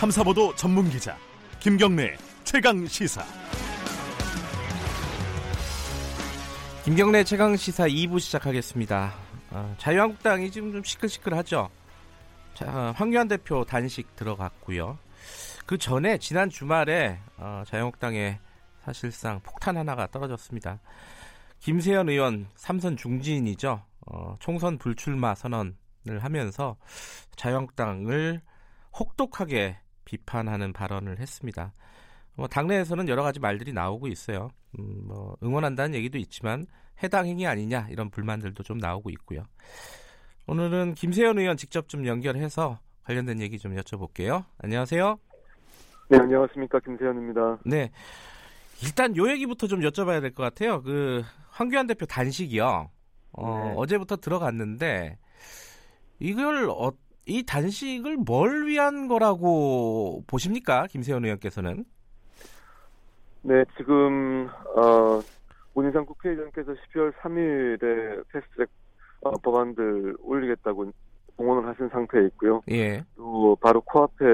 탐사보도 전문 기자 김경래 최강 시사. 김경래 최강 시사 2부 시작하겠습니다. 어, 자유한국당이 지금 좀 시끌시끌하죠. 자, 황교안 대표 단식 들어갔고요. 그 전에 지난 주말에 어, 자유한국당에 사실상 폭탄 하나가 떨어졌습니다. 김세현 의원 삼선 중진이죠. 어, 총선 불출마 선언을 하면서 자유한국당을 혹독하게 비판하는 발언을 했습니다. 뭐 당내에서는 여러 가지 말들이 나오고 있어요. 음, 뭐 응원한다는 얘기도 있지만 해당 행위 아니냐 이런 불만들도 좀 나오고 있고요. 오늘은 김세현 의원 직접 좀 연결해서 관련된 얘기 좀 여쭤볼게요. 안녕하세요. 네, 안녕하십니까 김세현입니다. 네, 일단 요 얘기부터 좀 여쭤봐야 될 것 같아요. 그 황교안 대표 단식이요. 어, 네. 어제부터 들어갔는데 이걸 어, 이 단식을 뭘 위한 거라고 보십니까, 김세현 의원께서는? 네, 지금 어, 문희상 국회의장께서 12월 3일에 패스트트랙 어, 법안들 올리겠다고 공언을 하신 상태에 있고요. 예, 또 바로 코앞에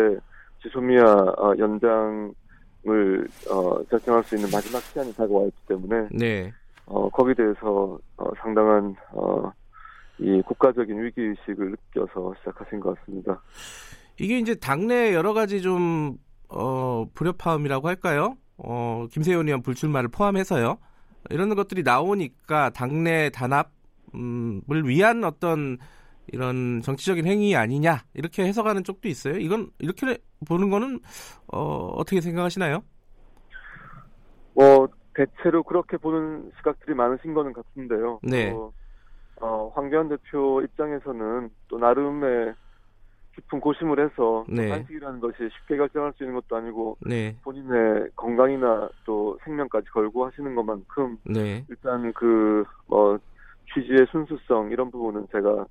지소미아 어, 연장을 어, 결정할 수 있는 마지막 시간이 다가와 있기 때문에 네, 어, 거기에 대해서 어, 상당한 어, 이 국가적인 위기 의식을 느껴서 시작하신 것 같습니다. 이게 이제 당내 여러 가지 좀 어, 불협화음이라고 할까요? 어, 김세현 의원 불출마를 포함해서요. 이런 것들이 나오니까 당내 단합을 위한 어떤 이런 정치적인 행위 아니냐 이렇게 해석하는 쪽도 있어요. 이건 이렇게 보는 거는 어, 어떻게 생각하시나요? 뭐 대체로 그렇게 보는 시각들이 많으신 거는 같은데요. 네. 또, 어, 황교안 대표 입장에서는 또 나름의 깊은 고심을 해서 네. 단식이라는 것이 쉽게 결정할 수 있는 것도 아니고 네, 본인의 건강이나 또 생명까지 걸고 하시는 것만큼 네, 일단 그뭐 취지의 순수성 이런 부분은 제가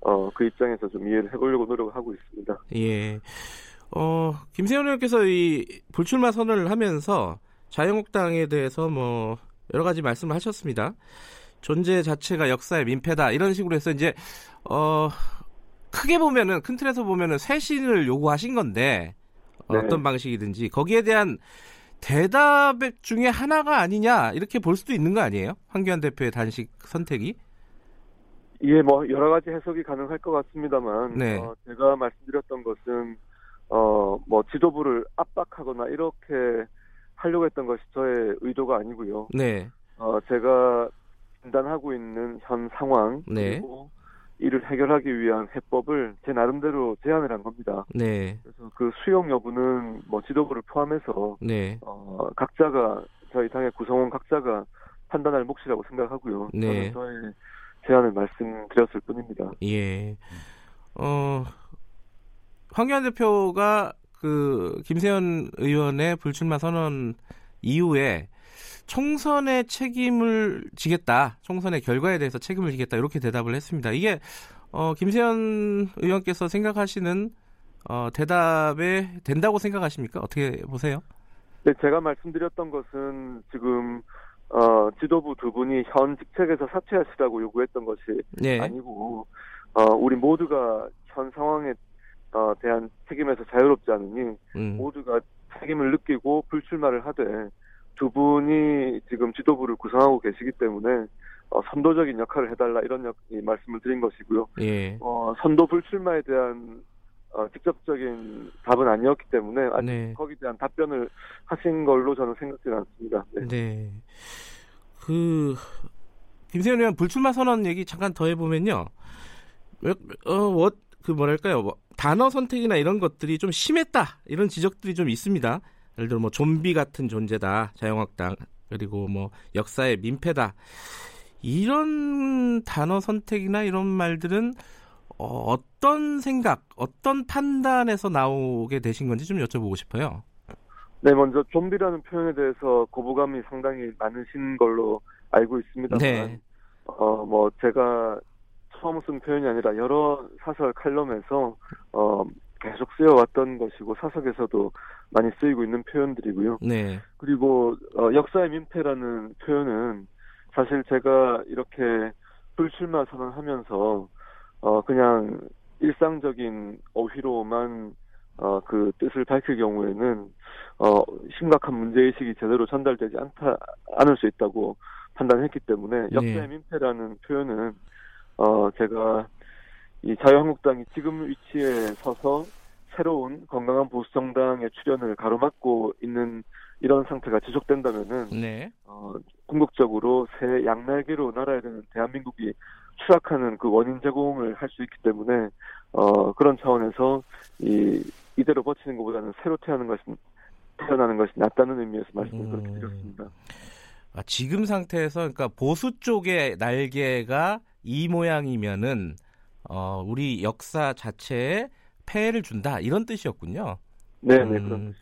어, 그 입장에서 좀 이해를 해보려고 노력을 하고 있습니다. 예. 어, 김세현 의원께서 이 불출마 선언을 하면서 자유한국당에 대해서 뭐 여러 가지 말씀을 하셨습니다. 존재 자체가 역사의 민폐다 이런 식으로 해서 이제 어 크게 보면은 큰 틀에서 보면은 쇄신을 요구하신 건데 네. 어떤 방식이든지 거기에 대한 대답 중에 하나가 아니냐 이렇게 볼 수도 있는 거 아니에요? 황교안 대표의 단식 선택이? 이게 뭐 여러 가지 해석이 가능할 것 같습니다만 네. 어, 제가 말씀드렸던 것은 어 뭐 지도부를 압박하거나 이렇게 하려고 했던 것이 저의 의도가 아니고요. 네, 어 제가 진단하고 있는 현 상황 네. 그리고 이를 해결하기 위한 해법을 제 나름대로 제안을 한 겁니다. 네, 그래서 그 수용 여부는 뭐 지도부를 포함해서 네, 어 각자가 저희 당의 구성원 각자가 판단할 몫이라고 생각하고요. 네. 저는 저의 제안을 말씀드렸을 뿐입니다. 예. 어, 황교안 대표가 그 김세현 의원의 불출마 선언 이후에 총선의 책임을 지겠다. 총선의 결과에 대해서 책임을 지겠다. 이렇게 대답을 했습니다. 이게 어, 김세현 의원께서 생각하시는 어, 대답에 된다고 생각하십니까? 어떻게 보세요? 네, 제가 말씀드렸던 것은 지금 어, 지도부 두 분이 현 직책에서 사퇴하시라고 요구했던 것이 네. 아니고 어, 우리 모두가 현 상황에 어, 대한 책임에서 자유롭지 않으니 음. 모두가 책임을 느끼고 불출마를 하되 두 분이 지금 지도부를 구성하고 계시기 때문에 어, 선도적인 역할을 해달라 이런 역, 이 말씀을 드린 것이고요. 예. 어, 선도 불출마에 대한 어, 직접적인 답은 아니었기 때문에 아직 네. 거기에 대한 답변을 하신 걸로 저는 생각지는 않습니다. 네. 네. 그 김세현 의원 불출마 선언 얘기 잠깐 더 해보면요. 어, 워- 그 뭐랄까요, 뭐, 단어 선택이나 이런 것들이 좀 심했다 이런 지적들이 좀 있습니다. 예를 들어 뭐 좀비 같은 존재다 자유한국당 그리고 뭐 역사의 민폐다 이런 단어 선택이나 이런 말들은 어, 어떤 생각, 어떤 판단에서 나오게 되신 건지 좀 여쭤보고 싶어요. 네, 먼저 좀비라는 표현에 대해서 거부감이 상당히 많으신 걸로 알고 있습니다만, 네. 어, 뭐 제가 처음 쓴 표현이 아니라 여러 사설 칼럼에서 어, 계속 쓰여왔던 것이고 사석에서도 많이 쓰이고 있는 표현들이고요. 네, 그리고 어, 역사의 민폐라는 표현은 사실 제가 이렇게 불출마 선언하면서 어, 그냥 일상적인 어휘로만 어, 그 뜻을 밝힐 경우에는 어, 심각한 문제의식이 제대로 전달되지 않다, 않을 수 있다고 판단했기 때문에 역사의 민폐라는 표현은 어, 제가 이 자유한국당이 지금 위치에 서서 새로운 건강한 보수 정당의 출현을 가로막고 있는 이런 상태가 지속된다면은 네. 어, 궁극적으로 새 양날개로 날아야 되는 대한민국이 추락하는 그 원인 제공을 할 수 있기 때문에 어, 그런 차원에서 이 이대로 버티는 것보다는 새로 태어나는 것이 태어나는 것이 낫다는 의미에서 말씀을 음. 그렇게 드렸습니다. 아, 지금 상태에서 그러니까 보수 쪽의 날개가 이 모양이면은 어, 우리 역사 자체에 폐해를 준다 이런 뜻이었군요. 네, 네, 음. 그런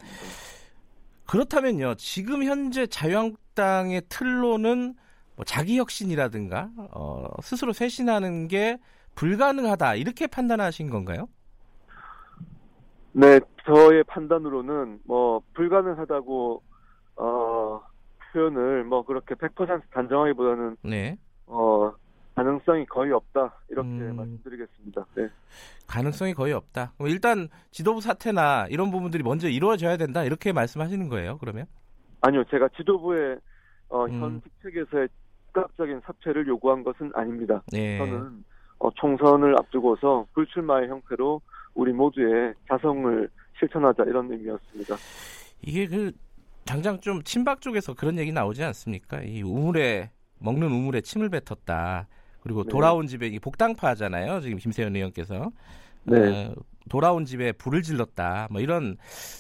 그렇다면요, 지금 현재 자유한국당의 틀로는 뭐 자기 혁신이라든가 어, 스스로 쇄신하는 게 불가능하다 이렇게 판단하신 건가요? 네, 저의 판단으로는 뭐 불가능하다고 어, 표현을 뭐 그렇게 100% 단정하기보다는 네, 어, 가능성이 거의 없다 이렇게 음. 말씀드리겠습니다. 네. 가능성이 거의 없다. 일단 지도부 사퇴나 이런 부분들이 먼저 이루어져야 된다 이렇게 말씀하시는 거예요? 그러면? 아니요, 제가 지도부의 어, 음. 현 직책에서의 즉각적인 사퇴를 요구한 것은 아닙니다. 네. 저는 어, 총선을 앞두고서 불출마의 형태로 우리 모두의 자성을 실천하자 이런 의미였습니다. 이게 그 당장 좀 친박 쪽에서 그런 얘기 나오지 않습니까? 이 우물에 먹는 우물에 침을 뱉었다. 그리고 네. 돌아온 집에 이 복당파잖아요. 지금 김세현 의원께서 네. 어, 돌아온 집에 불을 질렀다. 뭐 이런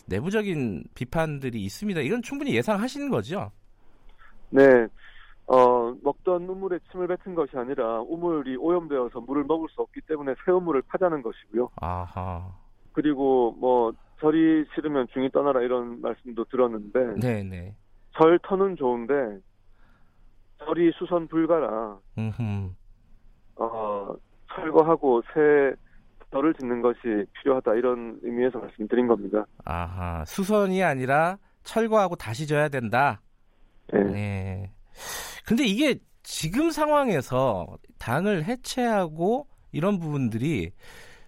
내부적인 비판들이 있습니다. 이건 충분히 예상하시는 거죠. 네, 어, 먹던 우물에 침을 뱉은 것이 아니라 우물이 오염되어서 물을 먹을 수 없기 때문에 새 우물을 파자는 것이고요. 아하. 그리고 뭐 절이 싫으면 중이 떠나라 이런 말씀도 들었는데 네, 네. 절 터는 좋은데 절이 수선 불가라 음흠. 어, 철거하고 새 절을 짓는 것이 필요하다 이런 의미에서 말씀드린 겁니다. 아하. 수선이 아니라 철거하고 다시 져야 된다. 네. 네. 근데 이게 지금 상황에서 당을 해체하고 이런 부분들이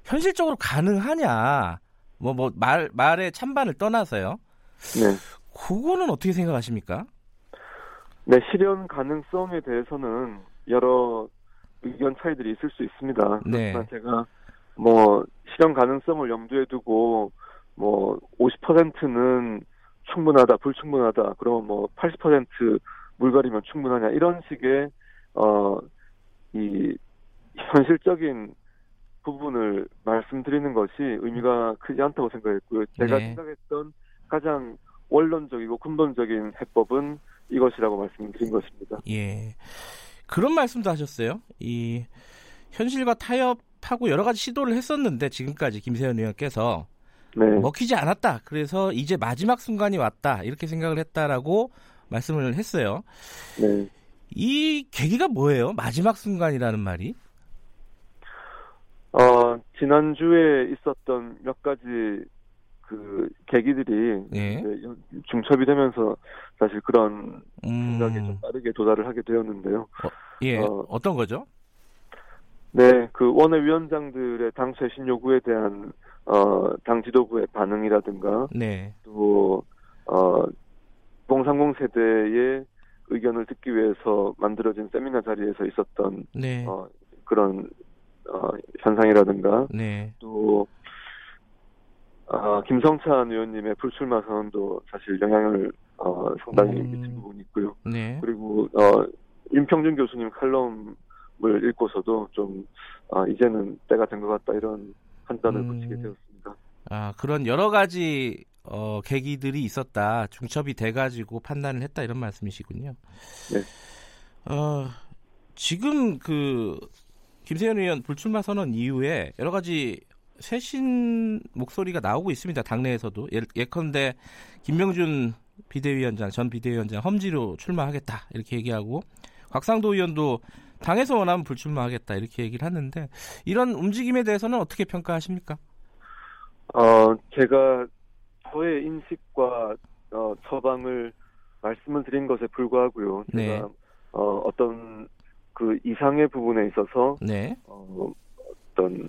현실적으로 가능하냐? 뭐, 뭐, 말, 말의 찬반을 떠나서요. 네. 그거는 어떻게 생각하십니까? 네, 실현 가능성에 대해서는 여러 의견 차이들이 있을 수 있습니다. 네. 그렇지만 제가 뭐 실현 가능성을 염두에 두고 뭐 50%는 충분하다, 불충분하다, 그러면 뭐 80% 물갈이면 충분하냐 이런 식의 어 이 현실적인 부분을 말씀드리는 것이 의미가 크지 않다고 생각했고요. 제가 네. 생각했던 가장 원론적이고 근본적인 해법은 이것이라고 말씀드린 것입니다. 예. 그런 말씀도 하셨어요. 이 현실과 타협하고 여러 가지 시도를 했었는데 지금까지 김세현 의원께서 네. 먹히지 않았다. 그래서 이제 마지막 순간이 왔다. 이렇게 생각을 했다라고 말씀을 했어요. 네. 이 계기가 뭐예요? 마지막 순간이라는 말이? 어, 지난주에 있었던 몇 가지 그 계기들이 예. 중첩이 되면서 사실 그런 생각에 좀 음, 빠르게 도달을 하게 되었는데요. 예. 어, 어떤 거죠? 네, 그 원외위원장들의 당 쇄신 요구에 대한 어, 당 지도부의 반응이라든가 네. 또 어, 030 세대의 의견을 듣기 위해서 만들어진 세미나 자리에서 있었던 네. 어, 그런 어, 현상이라든가 네. 또 아, 김성찬 의원님의 불출마 선언도 사실 영향을 어, 상당히 음. 미친 부분이 있고요. 네. 그리고 어, 윤평준 교수님 칼럼을 읽고서도 좀 아, 이제는 때가 된 것 같다 이런 판단을 음. 붙이게 되었습니다. 아, 그런 여러 가지 어, 계기들이 있었다. 중첩이 돼가지고 판단을 했다 이런 말씀이시군요. 네. 어, 지금 그 김세현 의원 불출마 선언 이후에 여러 가지 쇄신 목소리가 나오고 있습니다. 당내에서도 예, 예컨대 김명준 비대위원장 전 비대위원장 험지로 출마하겠다 이렇게 얘기하고 곽상도 의원도 당에서 원하면 불출마하겠다 이렇게 얘기를 하는데 이런 움직임에 대해서는 어떻게 평가하십니까? 어, 제가 저의 인식과 어, 처방을 말씀을 드린 것에 불구하고요. 제가 네. 어, 어떤 그 이상의 부분에 있어서 네. 어, 어떤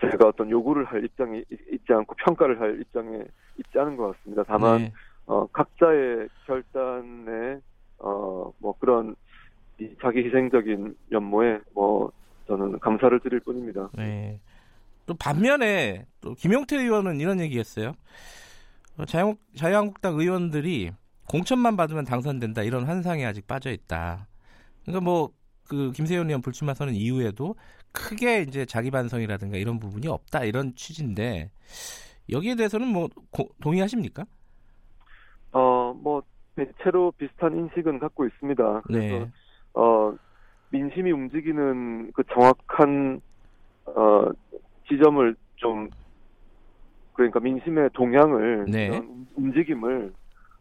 제가 어떤 요구를 할 입장이 있지 않고 평가를 할 입장에 있지 않은 것 같습니다. 다만 네. 어, 각자의 결단에 어, 뭐 그런 이 자기 희생적인 면모에 뭐 저는 감사를 드릴 뿐입니다. 네. 또 반면에 또 김용태 의원은 이런 얘기했어요. 어, 자유, 자유한국당 의원들이 공천만 받으면 당선된다 이런 환상에 아직 빠져 있다. 그러니까 뭐 그 김세현 의원 불출마 선언 이후에도 크게 이제 자기 반성이라든가 이런 부분이 없다 이런 취지인데 여기에 대해서는 뭐 고- 동의하십니까? 어, 뭐 대체로 비슷한 인식은 갖고 있습니다. 그래서 네. 어, 민심이 움직이는 그 정확한 어, 지점을 좀 그러니까 민심의 동향을 네. 움직임을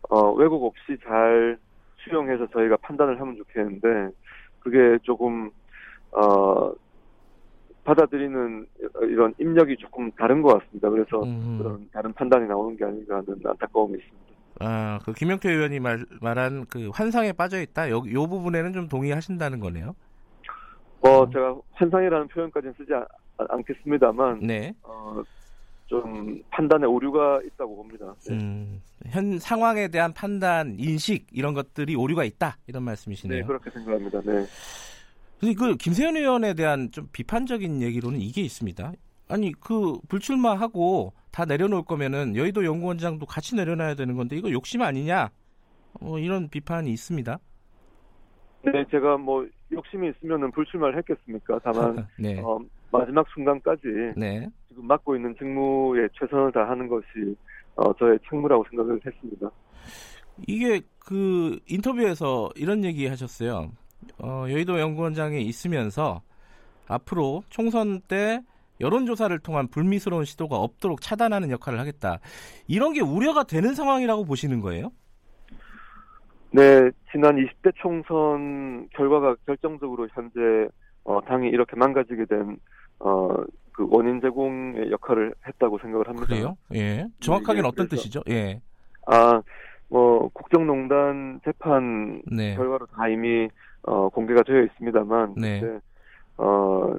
어, 왜곡 없이 잘 수용해서 저희가 판단을 하면 좋겠는데 그게 조금 어, 받아들이는 이런 입력이 조금 다른 것 같습니다. 그래서 음. 그런 다른 판단이 나오는 게 아닌가 하는 안타까움이 있습니다. 아, 그 김용태 의원이 말, 말한 그 환상에 빠져 있다. 요, 요 부분에는 좀 동의하신다는 거네요. 뭐 음. 제가 환상이라는 표현까지는 쓰지 않, 않겠습니다만 네. 어, 좀 판단에 오류가 있다고 봅니다. 네. 음, 현 상황에 대한 판단, 인식 이런 것들이 오류가 있다 이런 네, 말씀이시네요. 그렇게 생각합니다. 네. 근데 그 김세현 의원에 대한 좀 비판적인 얘기로는 이게 있습니다. 아니 그 불출마하고 다 내려놓을 거면은 여의도 연구원장도 같이 내려놔야 되는 건데 이거 욕심 아니냐? 뭐 이런 비판이 있습니다. 네, 제가 뭐 욕심이 있으면은 불출마를 했겠습니까? 다만 네, 어, 마지막 순간까지 네. 지금 맡고 있는 직무에 최선을 다하는 것이 어, 저의 책무라고 생각을 했습니다. 이게 그 인터뷰에서 이런 얘기 하셨어요. 어, 여의도 연구원장에 있으면서 앞으로 총선 때 여론조사를 통한 불미스러운 시도가 없도록 차단하는 역할을 하겠다. 이런 게 우려가 되는 상황이라고 보시는 거예요? 네, 지난 20대 총선 결과가 결정적으로 현재 어, 당이 이렇게 망가지게 된 어, 그 원인 제공의 역할을 했다고 생각을 합니다. 그래요? 예. 정확하게는 네, 어떤 그래서- 뜻이죠? 예. 아, 뭐 국정농단 재판 네. 결과로 다 이미 어, 공개가 되어 있습니다만, 네. 그때, 어,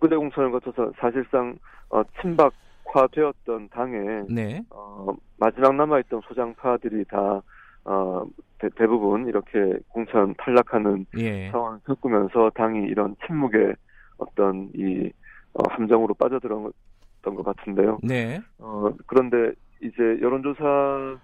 부대 공천을 거쳐서 사실상 어, 친박화되었던 당에 네. 어, 마지막 남아있던 소장파들이 다 어, 대, 대부분 이렇게 공천 탈락하는 예. 상황을 겪으면서 당이 이런 침묵의 어떤 이 어, 함정으로 빠져들었던 것 같은데요. 네. 어, 그런데 이제 여론조사라는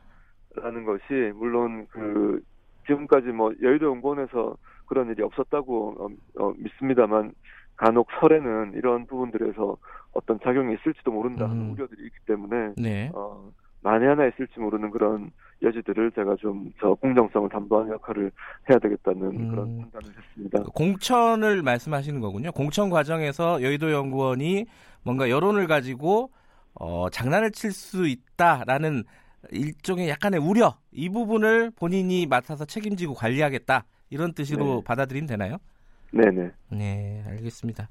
것이 물론 그 지금까지 뭐 여의도 연구원에서 그런 일이 없었다고 어, 어, 믿습니다만 간혹 설에는 이런 부분들에서 어떤 작용이 있을지도 모른다 하는 음. 우려들이 있기 때문에 네. 어, 만에 하나 있을지 모르는 그런 여지들을 제가 좀 저 공정성을 담보하는 역할을 해야 되겠다는 음. 그런 판단을 했습니다. 공천을 말씀하시는 거군요. 공천 과정에서 여의도 연구원이 뭔가 여론을 가지고 어, 장난을 칠 수 있다라는 일종의 약간의 우려 이 부분을 본인이 맡아서 책임지고 관리하겠다 이런 뜻으로 네. 받아들이면 되나요? 네네. 네, 알겠습니다.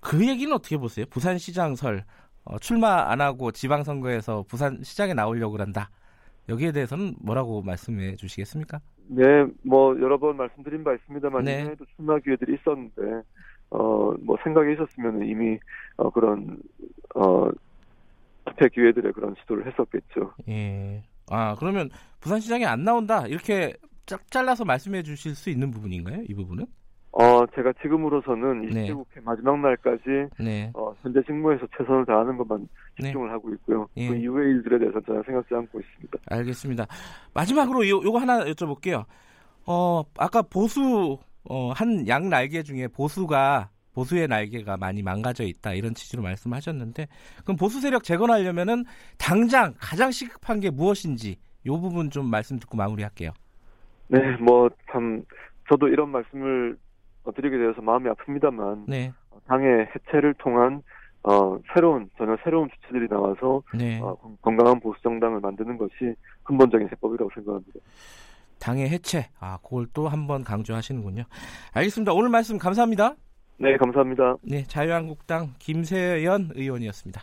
그 얘기는 어떻게 보세요? 부산시장설 어, 출마 안 하고 지방선거에서 부산시장에 나오려고 한다. 여기에 대해서는 뭐라고 말씀해 주시겠습니까? 네, 뭐 여러 번 말씀드린 바 있습니다만 네. 이전에도 출마 기회들이 있었는데 어 뭐 생각이 있었으면 이미 어 그런 어 투표 기회들의 그런 시도를 했었겠죠. 예. 아, 그러면 부산시장에 안 나온다. 이렇게 짝 잘라서 말씀해 주실 수 있는 부분인가요? 이 부분은? 어 제가 지금으로서는 네. 20대 국회 마지막 날까지 네. 어 현재 직무에서 최선을 다하는 것만 네. 집중을 하고 있고요. 예. 그 이후의 일들에 대해서 저는 생각지 않고 있습니다. 알겠습니다. 마지막으로 요, 요거 하나 여쭤볼게요. 어, 아까 보수, 어, 한 양 날개 중에 보수가, 보수의 날개가 많이 망가져 있다. 이런 취지로 말씀하셨는데, 그럼 보수 세력 재건하려면은 당장 가장 시급한 게 무엇인지, 요 부분 좀 말씀 듣고 마무리할게요. 네, 뭐 참 저도 이런 말씀을 어, 드리게 되어서 마음이 아픕니다만 네. 당의 해체를 통한 어, 새로운 전혀 새로운 주체들이 나와서 네. 어, 건- 건강한 보수 정당을 만드는 것이 근본적인 해법이라고 생각합니다. 당의 해체. 아, 그걸 또 한번 강조하시는군요. 알겠습니다. 오늘 말씀 감사합니다. 네, 감사합니다. 네, 자유한국당 김세연 의원이었습니다.